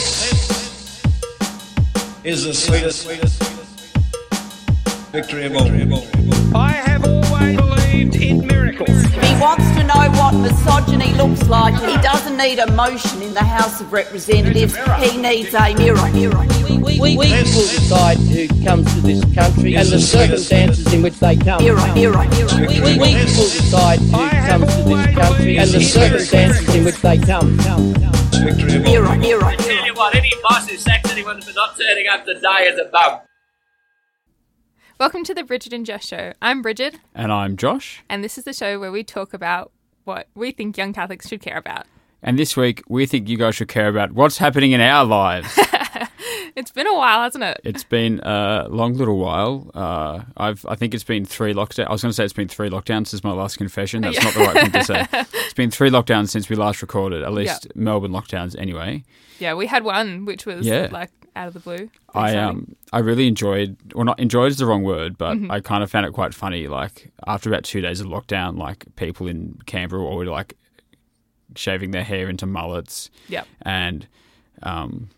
This is the sweetest victory of all. I have always believed in miracles. He wants to know what misogyny looks like. He doesn't need a motion in the House of Representatives. He needs a mirror. mirror. We, we will decide who comes to this country and the circumstances in which they come. Mirror, mirror, mirror. We, we will decide who comes to this country and the circumstances in which they come. Victory of all. Mirror, mirror, Tell you what, any boss who sacks anyone for not turning up today is a bum. Welcome to the Brigid and Josh Show. I'm Brigid, And I'm Josh. and this is the show where we talk about what we think young Catholics should care about. And this week, we think you guys should care about what's happening in our lives. It's been a while, hasn't it? it's been a long little while. Uh, I've, I think it's been three lockdowns. I was going to say it's been three lockdowns since my last confession. That's not the right thing to say. It's been three lockdowns since we last recorded, at least Melbourne lockdowns anyway. Yeah, we had one which was Yeah. like out of the blue. I um I really enjoyed well not enjoyed is the wrong word, but Mm-hmm. I kind of found it quite funny. Like after about two days of lockdown, like people in Canberra were already like shaving their hair into mullets. Yep. and um,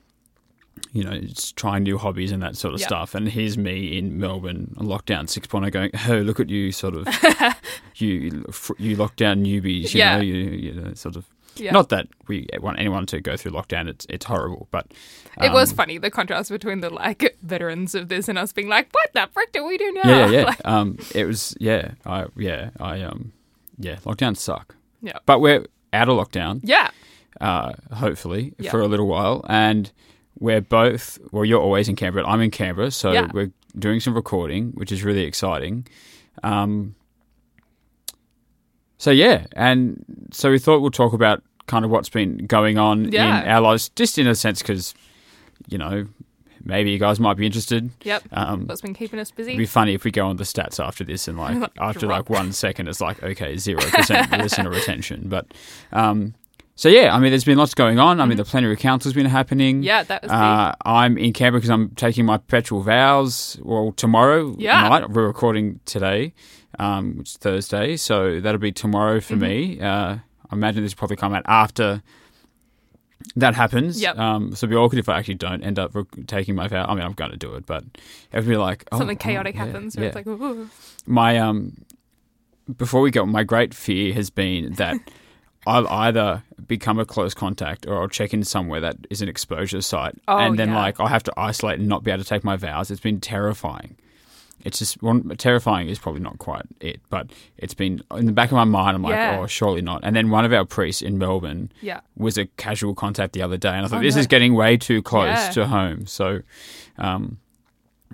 you know, just trying new hobbies and that sort of Yeah. stuff. And here's me in Melbourne lockdown 6.0 going, oh, look at you, sort of, you you lockdown newbies, you Yeah. know, you, you know, sort of. Yeah. Not that we want anyone to go through lockdown. It's it's horrible, but It was um, funny the contrast between the like veterans of this and us being like, "What the frick do we do now?" Yeah, yeah, yeah. Like, um, it was yeah, I yeah, I um, yeah, lockdowns suck. Yeah. but we're out of lockdown. yeah, uh, hopefully, Yeah. for a little while. And we're both, well, you're always in Canberra. I'm in Canberra, so Yeah. we're doing some recording, which is really exciting. Um, so, yeah. And so we thought we'll talk about kind of what's been going on Yeah. in our lives, just in a sense, because, you know, maybe you guys might be interested. yep. Um, What's been keeping us busy? It'd be funny if we go on the stats after this and like after Drop. like one second it's like okay zero percent listener retention. But um, so yeah, I mean there's been lots going on. I mean the plenary council's been happening. Mm-hmm. Yeah, that was. Uh, I'm in Canberra because I'm taking my perpetual vows. Well, tomorrow Yeah. night we're recording today, um, which is Thursday, so that'll be tomorrow for me. Mm-hmm. Uh, I imagine this will probably come out after that happens. Yep. Um, so it'd be awkward if I actually don't end up taking my vow. I mean, I'm going to do it, but it'd be like oh, Something oh, chaotic yeah, happens. Yeah. It's like, Ooh. my um. Before we go, my great fear has been that I'll either become a close contact or I'll check in somewhere that is an exposure site, Oh, and then yeah. like I'll have to isolate and not be able to take my vows. It's been terrifying. It's just terrifying is probably not quite it, but it's been in the back of my mind. I'm like, Yeah. oh, surely not. And then one of our priests in Melbourne Yeah. was a casual contact the other day, and I thought Oh, this no. is getting way too close to home. So, um,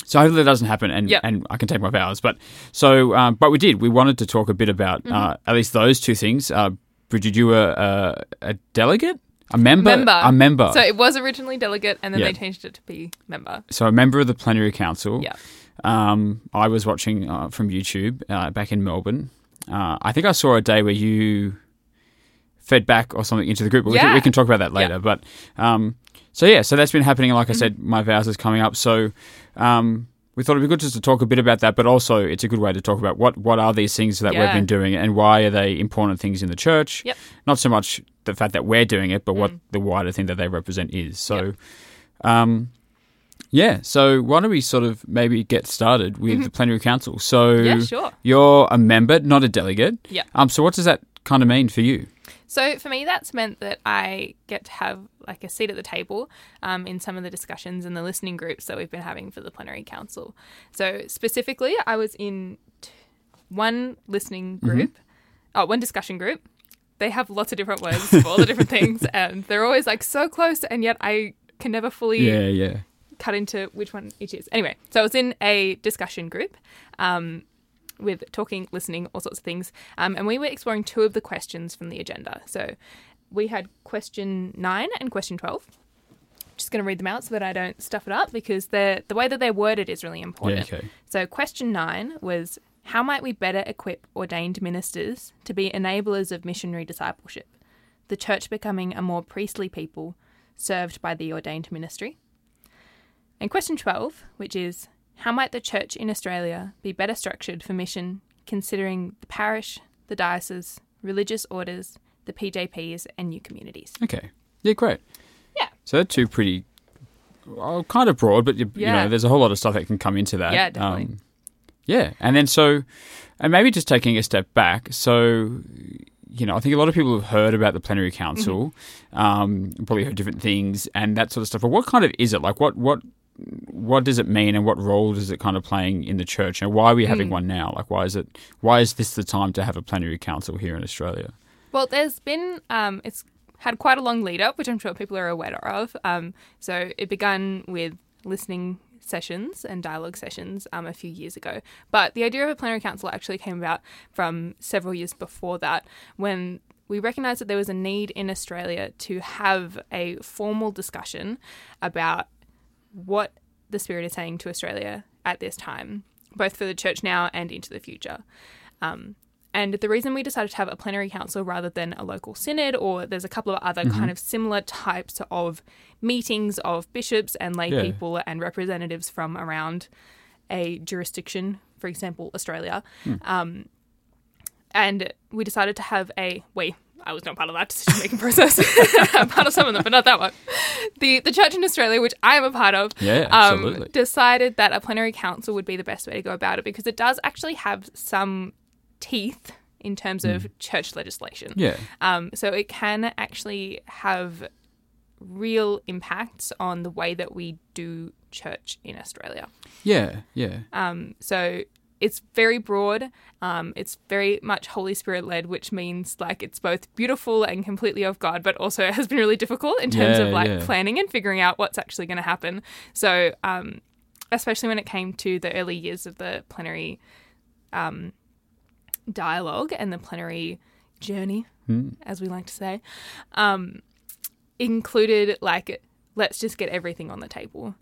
so hopefully that doesn't happen, and Yep. and I can take my vows. But so, um, but we did. We wanted to talk a bit about Mm-hmm. uh, at least those two things. Uh, Brigid, you were a, a delegate, a member, member. a member. So it was originally delegate, and then Yeah. they changed it to be member. So a member of the plenary council. Yeah. Um, I was watching uh, from YouTube uh, back in Melbourne. Uh, I think I saw a day where you fed back or something into the group. But we, can, Yeah. we can talk about that later. Yeah. But um, so yeah, so that's been happening. Like I Mm-hmm. said, my vows is coming up. So um, we thought it'd be good just to talk a bit about that, but also it's a good way to talk about what what are these things that we've been doing and why are they important things in the church. Yep. Not so much the fact that we're doing it, but what the wider thing that they represent is. So. Um, yeah, so why don't we sort of maybe get started with the plenary council? So Mm-hmm. Yeah, sure. you're a member, not a delegate. Yeah. Um. So what does that kind of mean for you? So for me, that's meant that I get to have like a seat at the table um, in some of the discussions and the listening groups that we've been having for the plenary council. So specifically, I was in t- one listening group, oh, one discussion group. They have lots of different words for all the different things, and they're always like so close, and yet I can never fully Yeah, yeah. cut into which one each is. Anyway, so I was in a discussion group um, with talking, listening, all sorts of things, um, and we were exploring two of the questions from the agenda. So we had question nine and question twelve. Just going to read them out so that I don't stuff it up because the the way that they're worded is really important. okay. So question nine was how might we better equip ordained ministers to be enablers of missionary discipleship, the church becoming a more priestly people served by the ordained ministry? And question 12, which is How might the church in Australia be better structured for mission, considering the parish, the diocese, religious orders, the PJPs, and new communities? Okay. Yeah, great. Yeah. So they're two pretty, well, kind of broad, but you, you know, there's a whole lot of stuff that can come into that. Um, Yeah, definitely. yeah, and then so, and maybe just taking a step back. So, you know, I think a lot of people have heard about the plenary council, Mm-hmm. um, probably heard different things and that sort of stuff. But what kind of is it? Like, what what what does it mean, and what role is it kind of playing in the church? And why are we Mm. having one now? Like, why is it? Why is this the time to have a plenary council here in Australia? Well, there's been um, it's had quite a long lead up, which I'm sure people are aware of. Um, so it began with listening sessions and dialogue sessions um, a few years ago. But the idea of a plenary council actually came about from several years before that, when we recognised that there was a need in Australia to have a formal discussion about what the Spirit is saying to Australia at this time, both for the church now and into the future. Um, and the reason we decided to have a plenary council rather than a local synod, or there's a couple of other kind of similar types of meetings of bishops and lay Yeah. people and representatives from around a jurisdiction, for example, Australia. Um, and we decided to have a we. I was not part of that decision making process. I'm part of some of them, but not that one. The the church in Australia, which I am a part of, Yeah, um, decided that a plenary council would be the best way to go about it because it does actually have some teeth in terms of church legislation. Yeah, Um, so it can actually have real impacts on the way that we do church in Australia. yeah, yeah. Um, so it's very broad. Um, it's very much Holy Spirit led, which means like it's both beautiful and completely of God, but also has been really difficult in terms Yeah, of like yeah. planning and figuring out what's actually going to happen. So, um, especially when it came to the early years of the plenary um, dialogue and the plenary journey, as we like to say, um, included like let's just get everything on the table,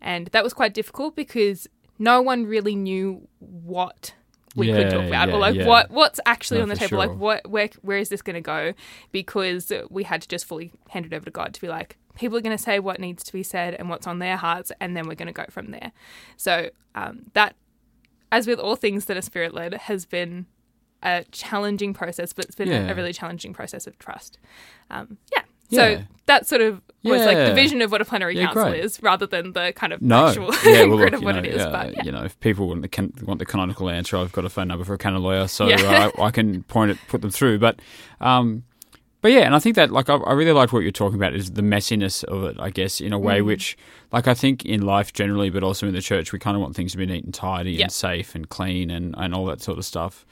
and that was quite difficult because no one really knew what we could talk about yeah, or like yeah. what what's actually No, on the table sure. like what where where is this going to go because we had to just fully hand it over to God to be like people are going to say what needs to be said and what's on their hearts and then we're going to go from there so um, that as with all things that are spirit led has been a challenging process but it's been Yeah. a really challenging process of trust um, yeah so that sort of was like the vision of what a plenary Yeah, council great. is rather than the kind of No, actual yeah, well, look, of what know, it is uh, but yeah. you know, if people want the, can, want the canonical answer, I've got a phone number for a canon lawyer, so Yeah. uh, I can point it, put them through. But, um, but yeah, and I think that like I, I really liked what you're talking about is the messiness of it. I guess in a way Mm. which, like, I think in life generally, but also in the church, we kind of want things to be neat and tidy Yeah. and safe and clean and, and all that sort of stuff.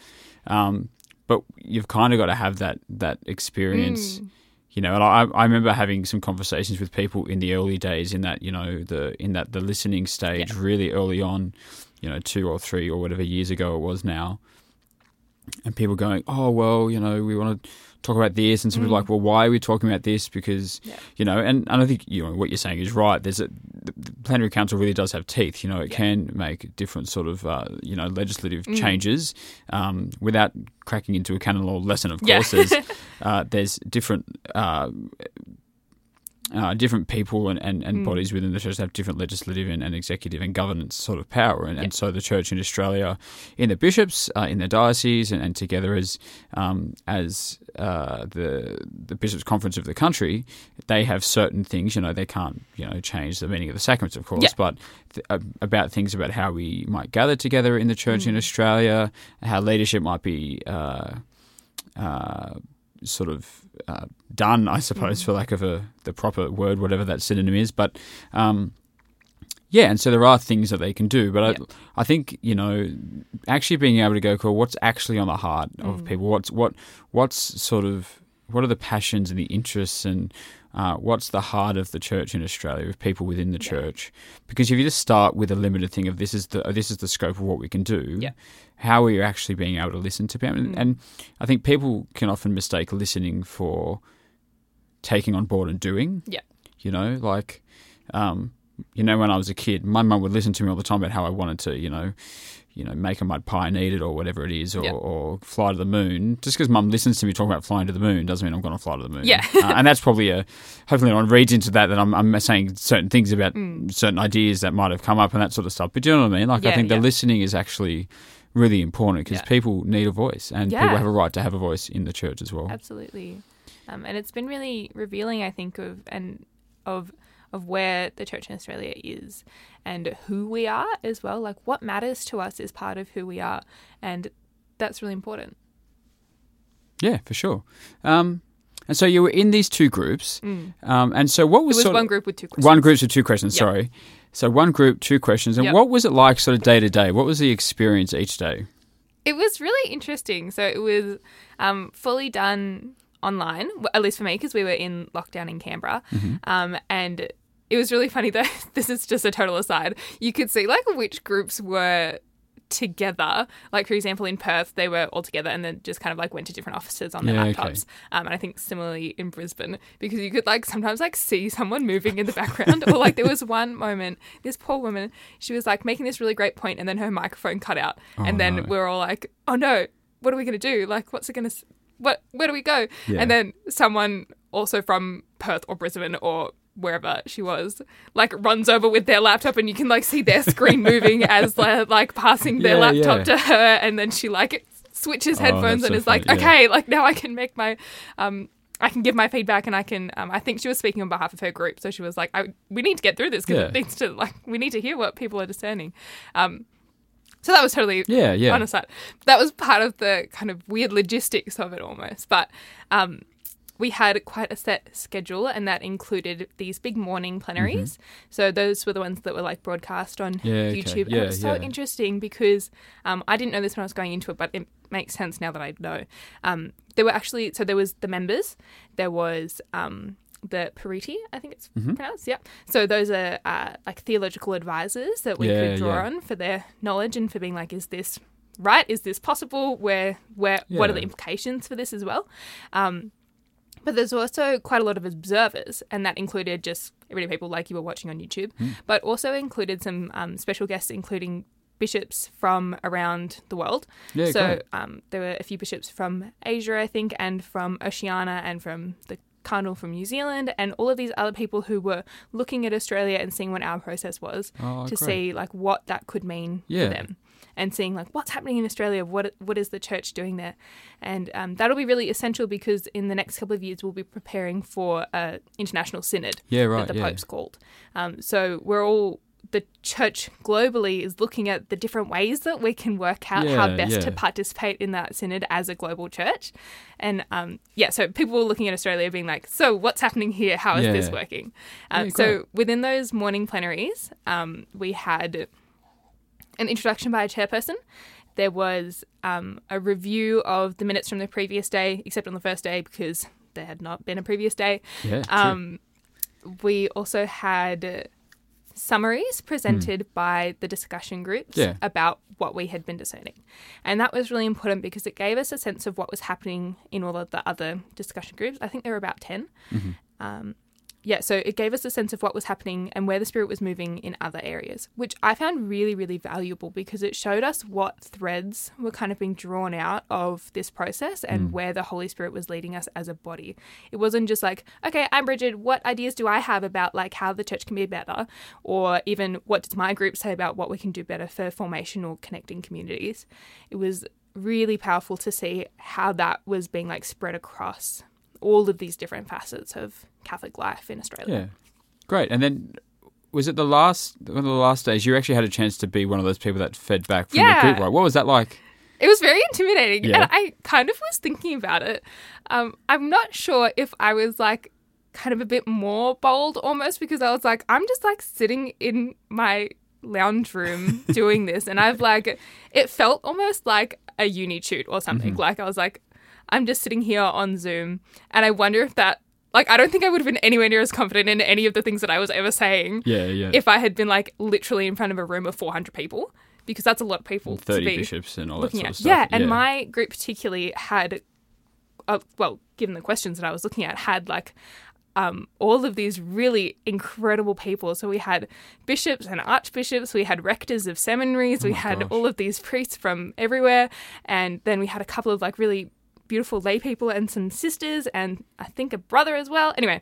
Um, but you've kind of got to have that that experience Mm. You know and I, I remember having some conversations with people in the early days in that you know the in that the listening stage Yeah. really early on you know two or three or whatever years ago it was now and people going oh well you know we want to talk about this and some people are like well why are we talking about this because Mm. Yeah. you know and, and i think you know what you're saying is right there's a the plenary council really does have teeth you know it Yeah. can make different sort of uh, you know legislative Mm. changes um, without cracking into a canon law lesson of Yeah. course there's uh, there's different uh, uh, different people and, and, Mm. and bodies within the church have different legislative and, and executive and governance sort of power. And, and so the church in Australia, in the bishops, uh, in the diocese, and, and together as um, as uh, the the bishops' conference of the country, they have certain things. You know, they can't you know change the meaning of the sacraments, of course, Yeah. but th- uh, about things about how we might gather together in the church Mm. in Australia, how leadership might be. Uh, uh, sort of uh, done, I suppose, for lack of a the proper word, whatever that synonym is. But um, yeah, and so there are things that they can do. But Yeah. I, I think you know, actually being able to go, cool, what's actually on the heart of people? What's what what's sort of what are the passions and the interests and uh, what's the heart of the church in Australia of people within the church? Because if you just start with a limited thing of this is the this is the scope of what we can do, Yeah. how are you actually being able to listen to people? And, and I think people can often mistake listening for taking on board and doing. Yeah. You know, like, um, you know, when I was a kid, my mum would listen to me all the time about how I wanted to, you know, you know, make a mud pie and eat it or whatever it is, or, Yeah. or fly to the moon. Just because mum listens to me talking about flying to the moon doesn't mean I'm going to fly to the moon. Yeah. uh, and that's probably a, hopefully no one reads into that that I'm, I'm saying certain things about certain ideas that might have come up and that sort of stuff. But do you know what I mean? Like, I Mm. Yeah, think the yeah. listening is actually really important because Yeah. people need a voice and Yeah. people have a right to have a voice in the church as well. Absolutely. Um, and it's been really revealing, I think, of and of of where the church in Australia is and who we are as well. Like what matters to us is part of who we are, and that's really important. Yeah, for sure. Um, and so you were in these two groups. Um, and so what was, Mm. It was one of, group with two questions. One group with two questions, Yep. sorry. So one group, two questions. And Yep. what was it like sort of day to day? What was the experience each day? It was really interesting. So it was um, fully done online, at least for me, because we were in lockdown in Canberra. Um, and it was really funny though. this is just a total aside. You could see like which groups were together. Like for example, in Perth, they were all together and then just kind of like went to different offices on their Yeah, okay. laptops. Um, and I think similarly in Brisbane, because you could like sometimes like see someone moving in the background, or like there was one moment, this poor woman, she was like making this really great point, and then her microphone cut out, and then no. we are all like, "Oh no, what are we gonna do? Like, what's it gonna? s- What? Where do we go?" Yeah. And then someone also from Perth or Brisbane or wherever she was like runs over with their laptop and you can like see their screen moving as they're like passing their Yeah, laptop yeah. to her and then she like switches Oh, headphones that's and so is like funny, yeah. okay like now i can make my um I can give my feedback and I can um, I think she was speaking on behalf of her group so she was like I, we need to get through this because Yeah. it needs to like we need to hear what people are discerning um so that was totally Yeah, yeah. on a side. That was part of the kind of weird logistics of it almost. But um, we had quite a set schedule, and that included these big morning plenaries. So those were the ones that were like broadcast on Mm-hmm. Yeah, okay. YouTube. and it was so interesting because um, I didn't know this when I was going into it, but it makes sense now that I know. Um, there were actually so there was the members, there was um, the Periti, I think it's Mm-hmm. pronounced. Yeah. So those are uh, like theological advisors that we Yeah, could draw yeah. on for their knowledge and for being like, is this right? Is this possible? Where, where, what are the implications for this as well? Um, but there's also quite a lot of observers, and that included just everyday people like you were watching on YouTube, Hmm. but also included some um, special guests, including bishops from around the world. Yeah, so um, there were a few bishops from Asia, I think, and from Oceania, and from the Cardinal from New Zealand, and all of these other people who were looking at Australia and seeing what our process was Oh, to great. see like what that could mean Yeah. for them and seeing like what's happening in Australia, what what is the church doing there, and um, that'll be really essential because in the next couple of years we'll be preparing for a international synod Yeah, right, that the yeah. Pope's called. Um, so we're all the church globally is looking at the different ways that we can work out how Yeah, best to participate in that synod as a global church, and um, yeah, so people were looking at Australia being like, so what's happening here? How is this working? Um, Yeah, so within those morning plenaries, um, we had an introduction by a chairperson. There was um, a review of the minutes from the previous day, except on the first day because there had not been a previous day. Yeah, true. Um, we also had summaries presented by the discussion groups. Yeah. about what we had been discerning. And that was really important because it gave us a sense of what was happening in all of the other discussion groups. I think there were about 10. Mm-hmm. Um, yeah, so it gave us a sense of what was happening and where the Spirit was moving in other areas, which I found really, really valuable because it showed us what threads were kind of being drawn out of this process and mm. where the Holy Spirit was leading us as a body. It wasn't just like, okay, I'm Brigid, what ideas do I have about like how the church can be better? Or even what does my group say about what we can do better for formation or connecting communities? It was really powerful to see how that was being like spread across all of these different facets of Catholic life in Australia. Yeah, great. And then was it the last one of the last days you actually had a chance to be one of those people that fed back from Yeah. the group? Right? What was that like? It was very intimidating, Yeah. and I kind of was thinking about it. Um, I'm not sure if I was like kind of a bit more bold almost because I was like, I'm just like sitting in my lounge room doing this, and I've like, it felt almost like a uni shoot or something. Mm-hmm. Like I was like, I'm just sitting here on Zoom, and I wonder if that. Like, I don't think I would have been anywhere near as confident in any of the things that I was ever saying Yeah, yeah. if I had been like literally in front of a room of 400 people, because that's a lot of people to Thirty bishops and all that sort at. of stuff. Yeah, and my group particularly had, uh, well, given the questions that I was looking at, had like um, all of these really incredible people. So we had bishops and archbishops, we had rectors of seminaries, we had Oh gosh. all of these priests from everywhere, and then we had a couple of like really beautiful lay people and some sisters, and I think a brother as well. Anyway.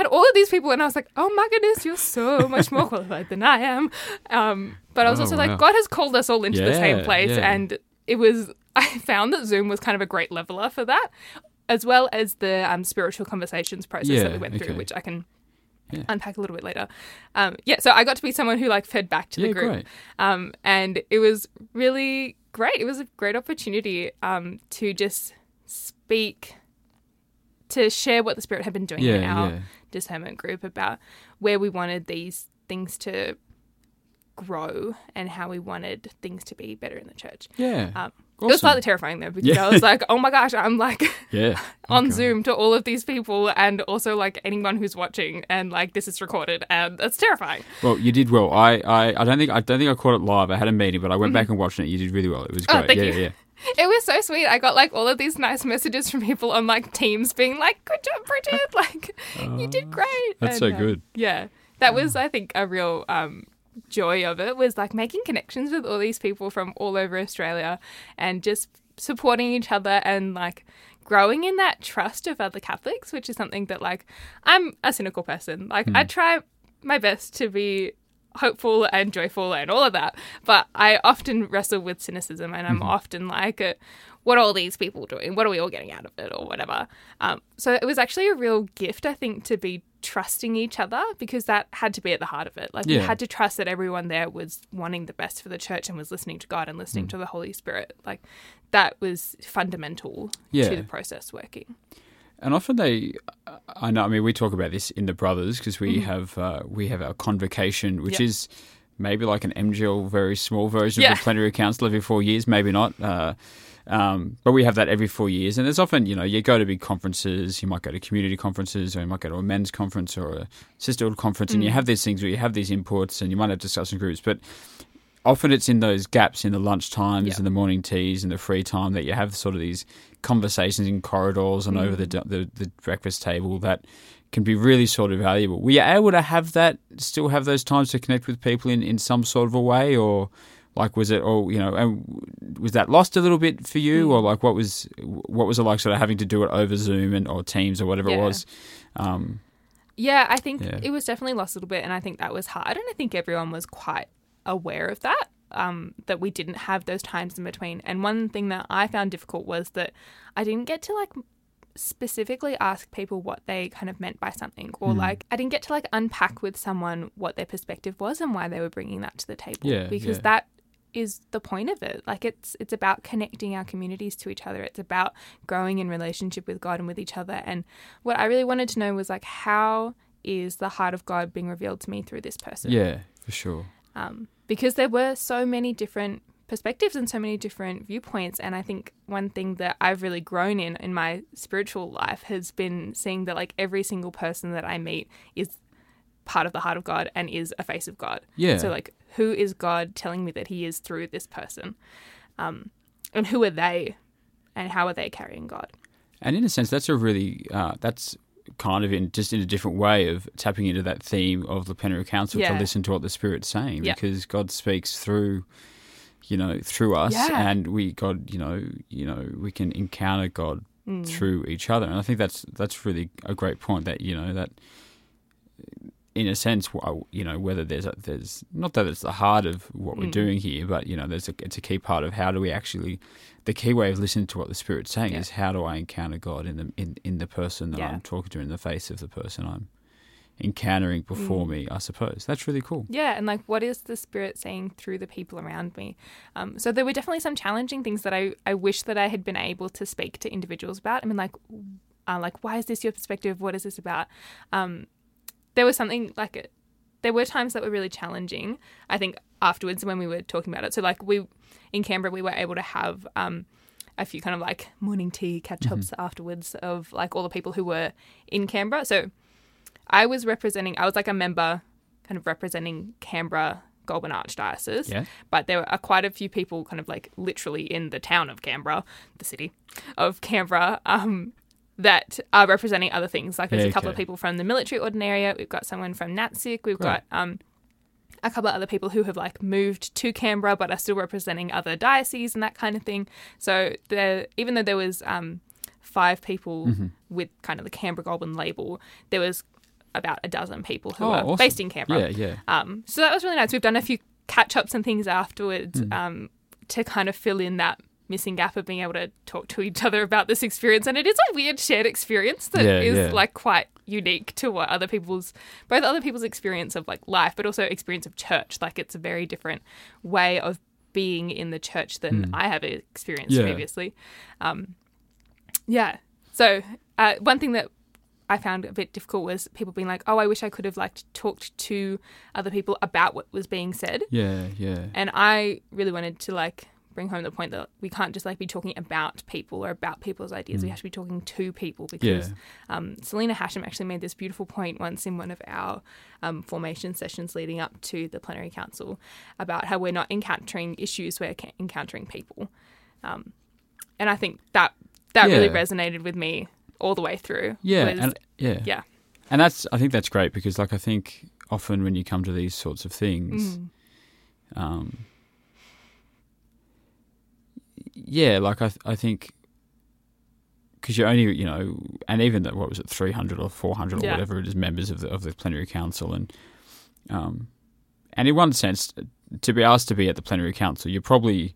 Had all of these people, and I was like, "Oh my goodness, you're so much more qualified than I am." Um, but I was Oh, also wow. like, God has called us all into the same place, yeah. and it was I found that Zoom was kind of a great leveler for that, as well as the um, spiritual conversations process Yeah, that we went okay. through, which I can unpack a little bit later. Um, yeah, so I got to be someone who like fed back to the Yeah, group, um, and it was really great. It was a great opportunity um, to just speak, to share what the Spirit had been doing in our yeah. discernment group about where we wanted these things to grow and how we wanted things to be better in the church. Yeah. Um, It was slightly terrifying though because Yeah. I was like, oh my gosh, I'm like Yeah. on Okay. Zoom to all of these people and also like anyone who's watching and like this is recorded and that's terrifying. Well, you did well. I, I, I don't think I don't think I caught it live. I had a meeting, but I went back and watched it. You did really well. It was Mm-hmm. Oh, great. thank yeah, you. yeah. It was so sweet. I got like all of these nice messages from people on like Teams being like, "Good job, Brigid! Like, you did great." Oh, That's And, so um, good. Yeah, that was I think a real um, joy of it was like making connections with all these people from all over Australia and just supporting each other and like growing in that trust of other Catholics, which is something that like I'm a cynical person. Like Hmm. I try my best to be hopeful and joyful and all of that, but I often wrestle with cynicism and I'm often like, uh, what are all these people doing? What are we all getting out of it or whatever? Um, so it was actually a real gift, I think, to be trusting each other because that had to be at the heart of it. Like we Yeah. had to trust that everyone there was wanting the best for the church and was listening to God and listening to the Holy Spirit. Like that was fundamental Yeah. to the process working. And often they, I know. I mean, we talk about this in the brothers because we Mm-hmm. have uh, we have our convocation, which Yep. is maybe like an MGL, very small version Yeah. of the plenary council every four years. Maybe not. Uh, um, but we have that every four years, and there's often, you know, you go to big conferences, you might go to community conferences, or you might go to a men's conference or a sisterhood conference, and you Mm. have these things where you have these inputs, and you might have discussion groups, but often it's in those gaps in the lunch times Yeah. and the morning teas and the free time that you have sort of these conversations in corridors and over the, Mm. the the breakfast table that can be really sort of valuable. Were you able to have that, still have those times to connect with people in, in some sort of a way, or like was it, or you know, and was that lost a little bit for you, Mm. or like what was what was it like, sort of having to do it over Zoom and or Teams or whatever it was? Um, Yeah, I think Yeah. it was definitely lost a little bit, and I think that was hard. And I think everyone was quite aware of that, um, that we didn't have those times in between. And one thing that I found difficult was that I didn't get to like specifically ask people what they kind of meant by something, or Hmm. like I didn't get to like unpack with someone what their perspective was and why they were bringing that to the table. Yeah, because yeah. that is the point of it. Like it's it's about connecting our communities to each other. It's about growing in relationship with God and with each other. And what I really wanted to know was like how is the heart of God being revealed to me through this person? yeah, for sure. Um, because there were so many different perspectives and so many different viewpoints. And I think one thing that I've really grown in in my spiritual life has been seeing that like every single person that I meet is part of the heart of God and is a face of God. Yeah. So like who is God telling me that he is through this person? Um, and who are they and how are they carrying God? And in a sense, that's a really uh, that's kind of in just in a different way of tapping into that theme of the plenary council to listen to what the Spirit's saying, Yeah. because God speaks through, you know, through us, Yeah. and we God, you know, you know, we can encounter God Mm. through each other, and I think that's that's really a great point that you know that. In a sense, you know, whether there's a, there's not that it's the heart of what we're Mm. doing here, but you know, there's a it's a key part of how do we actually the key way of listening to what the Spirit's saying Yeah. is how do I encounter God in the in, in the person that Yeah. I'm talking to, in the face of the person I'm encountering before Mm. me. I suppose that's really cool. Yeah, and like, what is the spirit saying through the people around me? Um, so there were definitely some challenging things that I, I wish that I had been able to speak to individuals about. I mean, like, uh, like why is this your perspective? What is this about? Um, there was something like it. There were times that were really challenging. I think afterwards when we were talking about it. So like we in Canberra, we were able to have um, a few kind of like morning tea catch ups afterwards of like all the people who were in Canberra. So I was representing, I was like a member kind of representing Canberra Goulburn Archdiocese. Yeah. But there are quite a few people kind of like literally in the town of Canberra, the city of Canberra, um, that are representing other things. Like there's Yeah, a couple of people from the military ordinariate. We've got someone from NATSICC. We've Right. got um, a couple of other people who have like moved to Canberra but are still representing other dioceses and that kind of thing. So there, even though there was um, five people Mm-hmm. with kind of the Canberra Goulburn label, there was about a dozen people who Oh, are awesome. based in Canberra. Yeah, yeah. Um, so that was really nice. We've done a few catch ups and things afterwards Hmm. um, to kind of fill in that missing gap of being able to talk to each other about this experience. And it is a weird shared experience that Yeah, is yeah. like quite unique to what other people's both other people's experience of like life, but also experience of church. Like it's a very different way of being in the church than I have experienced. Yeah. previously. Um, yeah. So uh, one thing that I found a bit difficult was people being like, "Oh, I wish I could have like talked to other people about what was being said." Yeah, yeah. And I really wanted to like bring home the point that we can't just like be talking about people or about people's ideas. We have to be talking to people because Yeah. um, Selena Hashem actually made this beautiful point once in one of our um, formation sessions leading up to the plenary council about how we're not encountering issues, we're ca- encountering people. Um, and I think that that really resonated with me all the way through. Yeah, was- and yeah, yeah. and that's I think that's great because like I think often when you come to these sorts of things, Mm. um, yeah, like I I think because you're only you know, and even that what was it, three hundred or four hundred or Yeah. whatever it is, members of the of the plenary council, and um, and in one sense, to be asked to be at the plenary council, you're probably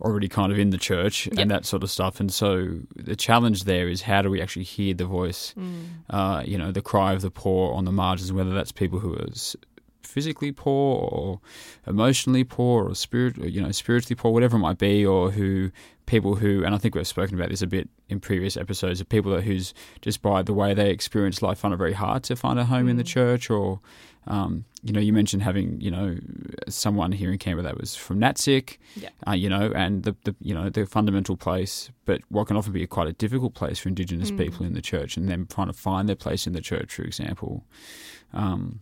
already kind of in the church Yep. and that sort of stuff. And so the challenge there is how do we actually hear the voice, uh, you know, the cry of the poor on the margins, whether that's people who are physically poor or emotionally poor or spirit, you know, spiritually poor, whatever it might be, or who people who, and I think we've spoken about this a bit in previous episodes, of people that who's just by the way they experience life find it very hard to find a home in the church or. Um, you know, you mentioned having, you know, someone here in Canberra that was from NATSICC, Yeah. uh, you know, and the, the, you know, the fundamental place, but what can often be quite a difficult place for Indigenous people in the church and them trying to find their place in the church, for example. Um,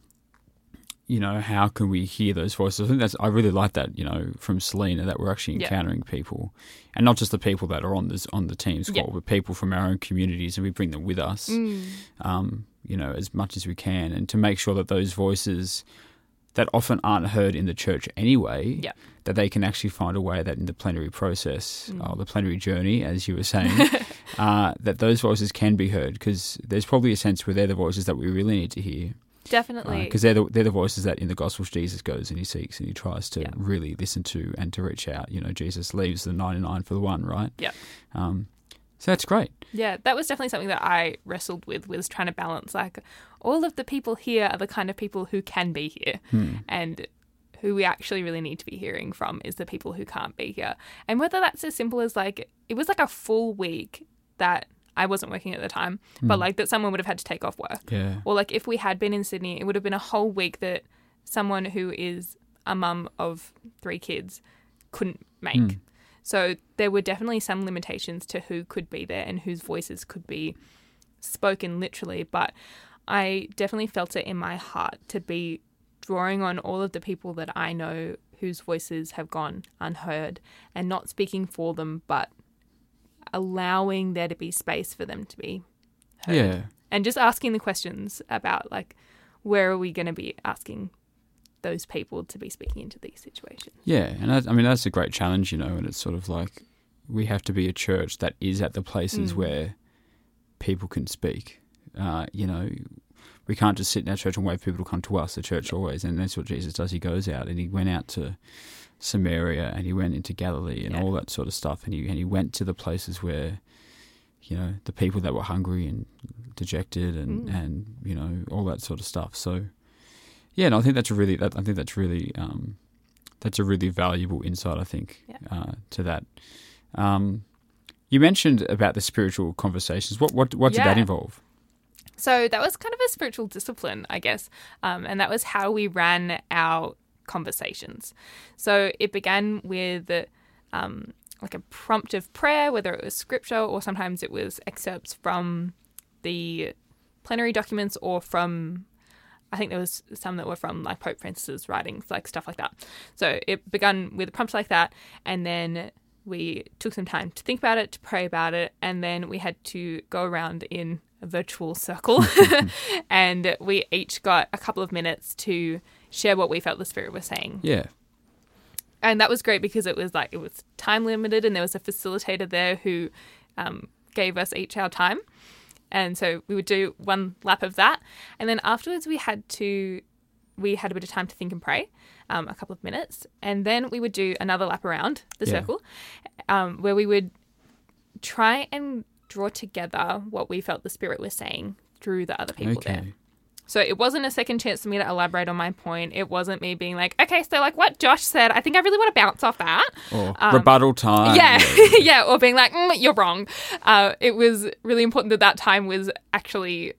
you know, how can we hear those voices? I think that's, I really like that, you know, from Selena that we're actually encountering people and not just the people that are on this, on the team's Yeah. call, but people from our own communities and we bring them with us, Mm. um, you know, as much as we can and to make sure that those voices that often aren't heard in the church anyway, Yeah. that they can actually find a way that in the plenary process, Mm. or the plenary journey, as you were saying, uh, that those voices can be heard because there's probably a sense where they're the voices that we really need to hear Definitely. because they're the, they're the voices that in the Gospels Jesus goes and he seeks and he tries to Yeah. really listen to and to reach out. You know, Jesus leaves the 99 for the one, right? Yeah. Um, so that's great. Yeah, that was definitely something that I wrestled with was trying to balance like all of the people here are the kind of people who can be here and who we actually really need to be hearing from is the people who can't be here. And whether that's as simple as like it was like a full week that I wasn't working at the time, but hmm. like that someone would have had to take off work. Yeah. Or like if we had been in Sydney, it would have been a whole week that someone who is a mum of three kids couldn't make. Hmm. So there were definitely some limitations to who could be there and whose voices could be spoken literally, but I definitely felt it in my heart to be drawing on all of the people that I know whose voices have gone unheard and not speaking for them, but allowing there to be space for them to be heard Yeah. and just asking the questions about like where are we going to be asking those people to be speaking into these situations Yeah, and that, I mean that's a great challenge, you know, and it's sort of like we have to be a church that is at the places Mm. where people can speak. Uh, you know, we can't just sit in our church and wait for people to come to us. The church always, and that's what Jesus does. He goes out and he went out to Samaria and he went into Galilee and Yeah. all that sort of stuff, and he and he went to the places where, you know, the people that were hungry and dejected and Mm. and you know all that sort of stuff. So, yeah, no, I think that's a really that I think that's really um, that's a really valuable insight. I think Yeah. uh, to that. Um, you mentioned about the spiritual conversations. What what what did that involve? So that was kind of a spiritual discipline i guess um, and that was how we ran our conversations so it began with um, like a prompt of prayer whether it was scripture or sometimes it was excerpts from the plenary documents or from I think there was some that were from like Pope Francis's writings, like stuff like that. So it began with a prompt like that, and then we took some time to think about it, to pray about it, and then we had to go around in a virtual circle, and we each got a couple of minutes to share what we felt the Spirit was saying. Yeah, and that was great because it was like it was time limited and there was a facilitator there who um, gave us each our time. And so we would do one lap of that. And then afterwards we had to we had a bit of time to think and pray, um, a couple of minutes, and then we would do another lap around the Yeah. circle, um, where we would try and draw together what we felt the Spirit was saying through the other people there. So it wasn't a second chance for me to elaborate on my point. It wasn't me being like, okay, so like what Josh said, I think I really want to bounce off that. Or rebuttal time. Um, Yeah, yeah, or being like, mm, you're wrong. Uh, it was really important that that time was actually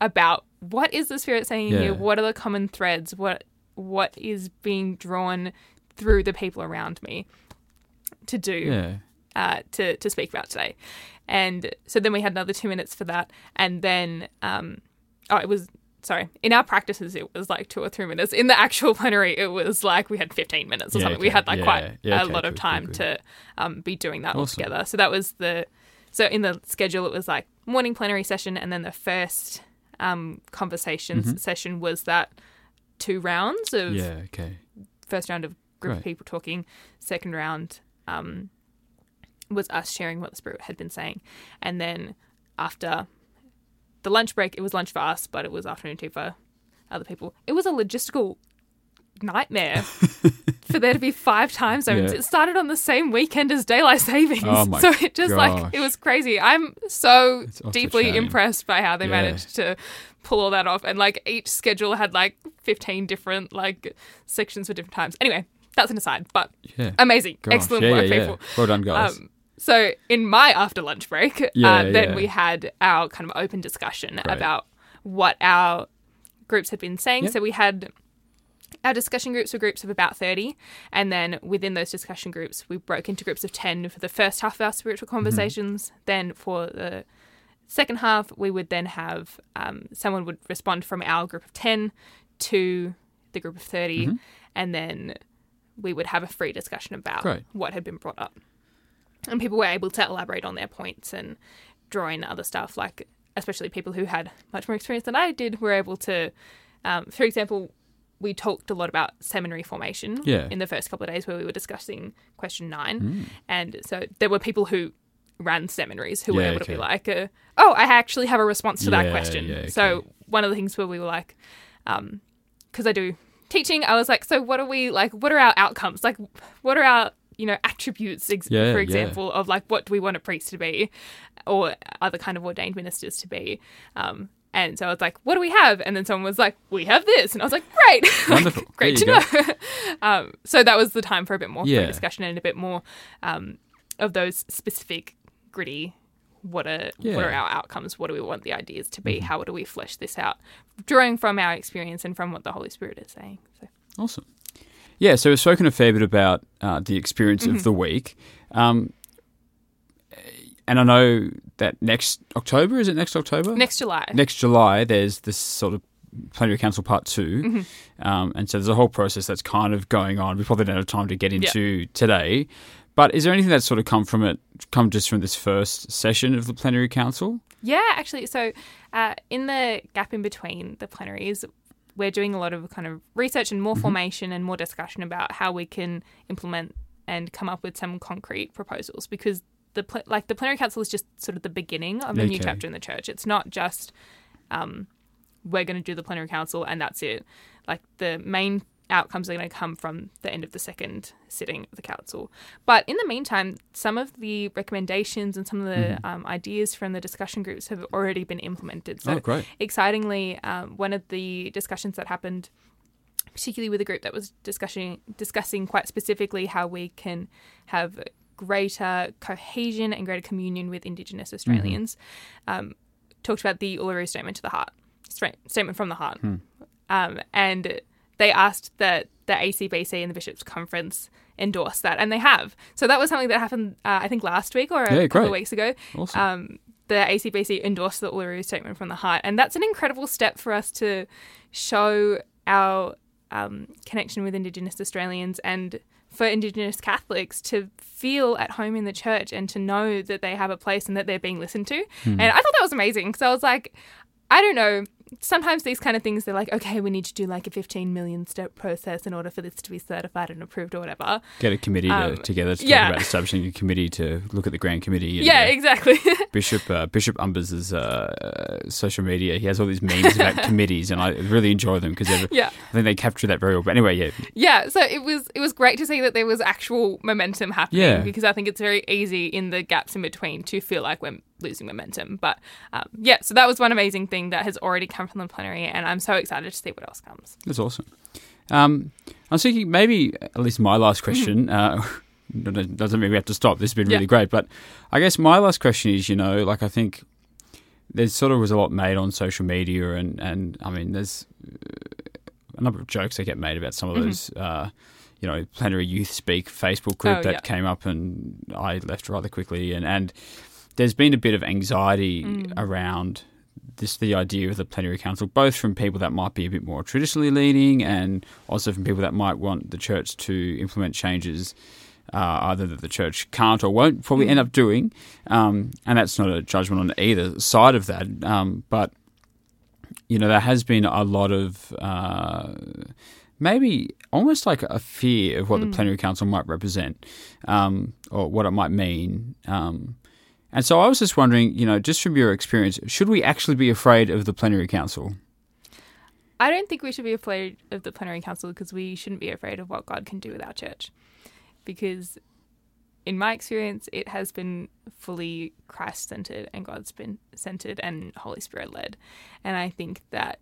about what is the spirit saying Yeah. here? What are the common threads? What what is being drawn through the people around me to do? Yeah. Uh, to to speak about today. And so then we had another two minutes for that, and then um, oh, it was sorry. In our practices, it was like two or three minutes. In the actual plenary, it was like we had fifteen minutes or Yeah, something. We had like Yeah, quite yeah, a okay, lot of time cool. to um, be doing that all together. So that was the so in the schedule, it was like morning plenary session, and then the first um, conversations Mm-hmm. session was that two rounds of Yeah. Okay. first round of group of people talking. Second round um, was us sharing what the spirit had been saying, and then after the lunch break, it was lunch for us, but it was afternoon tea for other people. It was a logistical nightmare for there to be five time zones. Yeah. It started on the same weekend as daylight savings, Oh so it just like it was crazy. I'm so It's off the deeply impressed by how they Yeah. managed to pull all that off, and like each schedule had like 15 different like sections for different times. Anyway, that's an aside, but Yeah. amazing, Gosh, excellent work, people. Well done, guys. Um, so in my after lunch break, Yeah, uh, then yeah. we had our kind of open discussion about what our groups had been saying. Yep. So we had our discussion groups were groups of about 30 and then within those discussion groups we broke into groups of 10 for the first half of our spiritual Mm-hmm. conversations then for the second half we would then have um, someone would respond from our group of 10 to the group of 30 Mm-hmm. and then we would have a free discussion about Great. what had been brought up and people were able to elaborate on their points and draw in other stuff like especially people who had much more experience than i did were able to um, for example we talked a lot about seminary formation Yeah. in the first couple of days where we were discussing question nine and so there were people who ran seminaries who were Yeah, able to be like uh, oh i actually have a response to that question yeah, so one of the things where we were like because I do teaching, I was like, so what are we like? What are our outcomes? Like, what are our you know attributes, ex- Yeah, for yeah. example, of like what do we want a priest to be, or other kind of ordained ministers to be? Um, and so I was like, what do we have? And then someone was like, we have this, and I was like, great, Wonderful. great to There know. um, so that was the time for a bit more Yeah. discussion and a bit more um, of those specific gritty. What are Yeah. Mm-hmm. are our outcomes? What do we want the ideas to be? How do we flesh this out? Drawing from our experience and from what the Holy Spirit is saying. So Awesome. Yeah, so we've spoken a fair bit about uh, the experience Mm-hmm. of the week. Um, and I know that next October, is it next October? next July, Next July, there's this sort of Plenary Council Part 2. Mm-hmm. Um, and so there's a whole process that's kind of going on. We probably don't have time to get into today. But is there anything that's sort of come from it, come just from this first session of the Plenary Council? Yeah, actually, so uh, in the gap in between the plenaries, we're doing a lot of kind of research and more formation and more discussion about how we can implement and come up with some concrete proposals because the pl- like the plenary council is just sort of the beginning of a new chapter in the church. It's not just um, we're going to do the plenary council and that's it. Like the main outcomes are going to come from the end of the second sitting of the council. But in the meantime, some of the recommendations and some of the um, ideas from the discussion groups have already been implemented. So Oh, excitingly, um, one of the discussions that happened particularly with a group that was discussing discussing quite specifically how we can have greater cohesion and greater communion with Indigenous Australians. Um, talked about the Uluru Statement to the Heart, statement from the heart, um, and they asked that the ACBC and the Bishops' Conference endorse that, and they have. So that was something that happened, uh, I think, last week or a Yeah, couple of weeks ago. Awesome. Um, the ACBC endorsed the Uluru Statement from the Heart, and that's an incredible step for us to show our um, connection with Indigenous Australians and for Indigenous Catholics to feel at home in the church and to know that they have a place and that they're being listened to. And I thought that was amazing because I was like, I don't know sometimes these kind of things they're like, okay, we need to do like a 15 million step process in order for this to be certified and approved or whatever. Get a committee to, Um, together to yeah. talk about establishing a committee to look at the Grand Committee. And, Yeah, uh, exactly. Bishop uh, Bishop Umbers' uh, uh, social media. He has all these memes about committees, and I really enjoy them because yeah. I think they capture that very well. But anyway, yeah, Yeah, so it was it was great to see that there was actual momentum happening Yeah. because I think it's very easy in the gaps in between to feel like we're losing momentum. But um, yeah, so that was one amazing thing that has already come from the plenary, and I'm so excited to see what else comes. that's awesome. Um, I was thinking maybe at least my last question. Uh, doesn't mean we have to stop. This has been Mm-hmm. Yeah. really great, but I guess my last question is, you know, like I think there's sort of was a lot made on social media, and and I mean, there's uh, a number of jokes that get made about some of Mm-hmm. those. Uh, you know, plenary youth speak Facebook group Oh, that yeah. came up, and I left rather quickly, and and there's been a bit of anxiety Mm. around this the idea of the plenary council, both from people that might be a bit more traditionally leaning, and also from people that might want the church to implement changes. Uh, either that the church can't or won't probably end up doing, um, and that's not a judgment on either side of that. Um, but you know, there has been a lot of uh, maybe almost like a fear of what the plenary council might represent um, or what it might mean. Um, and so I was just wondering, you know, just from your experience, should we actually be afraid of the plenary council? I don't think we should be afraid of the plenary council because we shouldn't be afraid of what God can do with our church. Because in my experience, it has been fully Christ centered and God's been centered and Holy Spirit led. And I think that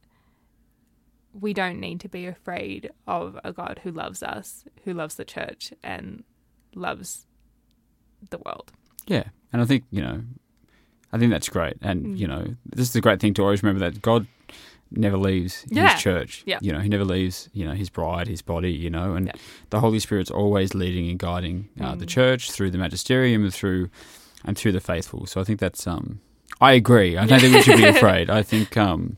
we don't need to be afraid of a God who loves us, who loves the church, and loves the world. Yeah, and I think you know, I think that's great, and Mm. you know, this is a great thing to always remember that God never leaves Yeah. His church. Yeah. you know, He never leaves you know His bride, His body. You know, and Yeah. Mm. the Holy Spirit's always leading and guiding uh, the church through the magisterium and through and through the faithful. So I think that's um, I agree. I don't think we should be afraid. I think um.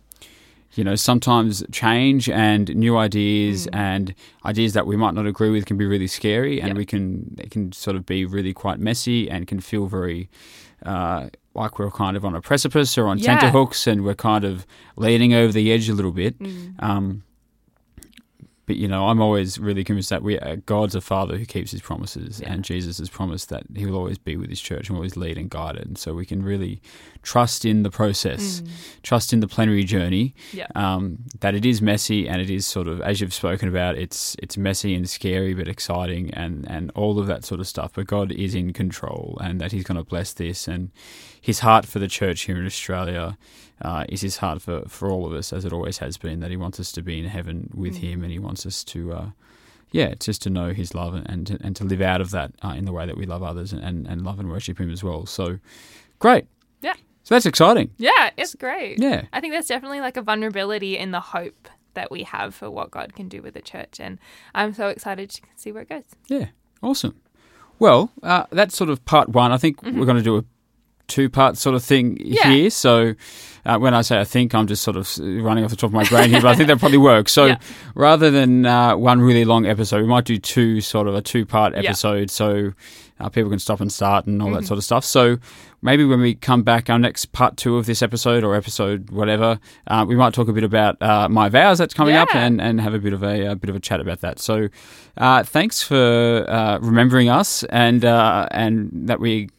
You know, sometimes change and new ideas and ideas that we might not agree with can be really scary, and Mm. Yeah. we can it can sort of be really quite messy and can feel very uh, like we're kind of on a precipice or on Yeah. tenterhooks, and we're kind of leaning over the edge a little bit. Mm. Um, but you know, I'm always really convinced that we uh, God's a Father who keeps His promises, Yeah. and Jesus has promised that He will always be with His church and always lead and guide it. And so we can really trust in the process, trust in the plenary journey. Yeah. Um, that it is messy and it is sort of, as you've spoken about, it's it's messy and scary but exciting and and all of that sort of stuff. But God is in control, and that He's going to bless this. And His heart for the church here in Australia uh, is His heart for for all of us, as it always has been. That He wants us to be in heaven with Him, and He wants us to. Uh, yeah, just to know His love and and to, and to live out of that uh, in the way that we love others and, and, and love and worship Him as well. So, great. Yeah. So that's exciting. Yeah, it's great. Yeah. I think there's definitely like a vulnerability in the hope that we have for what God can do with the church. And I'm so excited to see where it goes. Yeah, awesome. Well, uh, that's sort of part one. I think we're going to do a two part sort of thing. Yeah. here. So uh, when I say I think, I'm just sort of running off the top of my brain here, but I think that probably works. So Yeah. rather than uh, one really long episode, we might do two sort of a two part Yeah. episode so uh, people can stop and start and all Mm-hmm. that sort of stuff. So maybe when we come back, our next part two of this episode or episode whatever, uh, we might talk a bit about uh, my vows that's coming up and, and have a bit of a, a bit of a chat about that. So uh, thanks for uh, remembering us and uh, and that we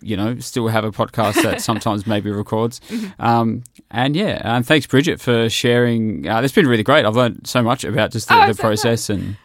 you know, still have a podcast that sometimes maybe records. Mm-hmm. Um, and yeah, and thanks, Brigid, for sharing. Uh, it's been really great. I've learned so much about just the, Oh, the process and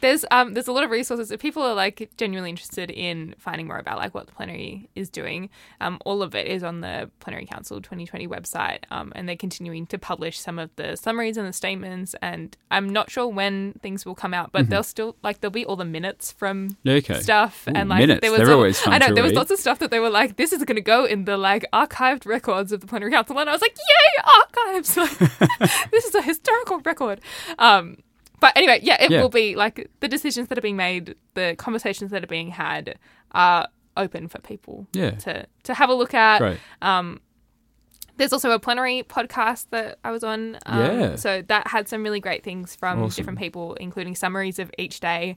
There's um there's a lot of resources if people are like genuinely interested in finding more about like what the plenary is doing. Um, all of it is on the Plenary Council 2020 website, um, and they're continuing to publish some of the summaries and the statements. And I'm not sure when things will come out, but they'll still like there'll be all the minutes from Okay. stuff Ooh, and like minutes. there was They're a- always fun I know there was lots of stuff that they were like this is going to go in the like archived records of the Plenary Council, and I was like yay archives! Like, this is a historical record. Um, but anyway, yeah, it Yeah. will be like the decisions that are being made, the conversations that are being had are open for people Yeah. to to have a look at. great. Um, There's also a plenary podcast that I was on. Um, Yeah. So that had some really great things from Awesome. different people, including summaries of each day.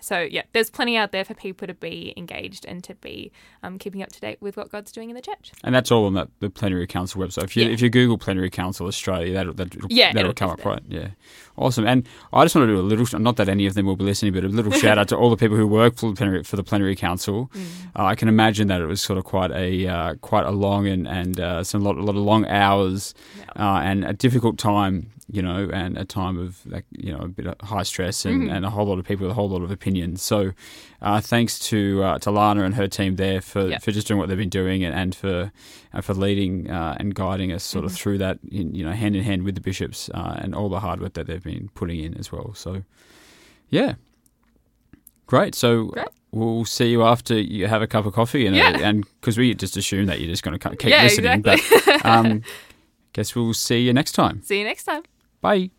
So yeah, there's plenty out there for people to be engaged and to be um, keeping up to date with what God's doing in the church. And that's all on that the Plenary Council website. If you Yeah. if you Google Plenary Council Australia, that'll that'll, Yeah, that'll come up, right? Yeah, awesome. And I just want to do a little, not that any of them will be listening, but a little shout out to all the people who work for the Plenary for the Plenary Council. Mm. Uh, I can imagine that it was sort of quite a uh, quite a long and and uh, some lot a lot of long hours uh, and a difficult time. You know, and a time of like, you know a bit of high stress and, Mm-hmm. and a whole lot of people with a whole lot of opinions. So, uh, thanks to uh, to Lana and her team there for, Yep. for just doing what they've been doing and, and for and for leading uh, and guiding us sort of Mm-hmm. through that, in, you know, hand in hand with the bishops uh, and all the hard work that they've been putting in as well. So, yeah, great. So. Great. We'll see you after you have a cup of coffee, and Yeah. and because we just assume that you're just going to keep Yeah, listening. exactly. But um, guess we'll see you next time. See you next time. Bye.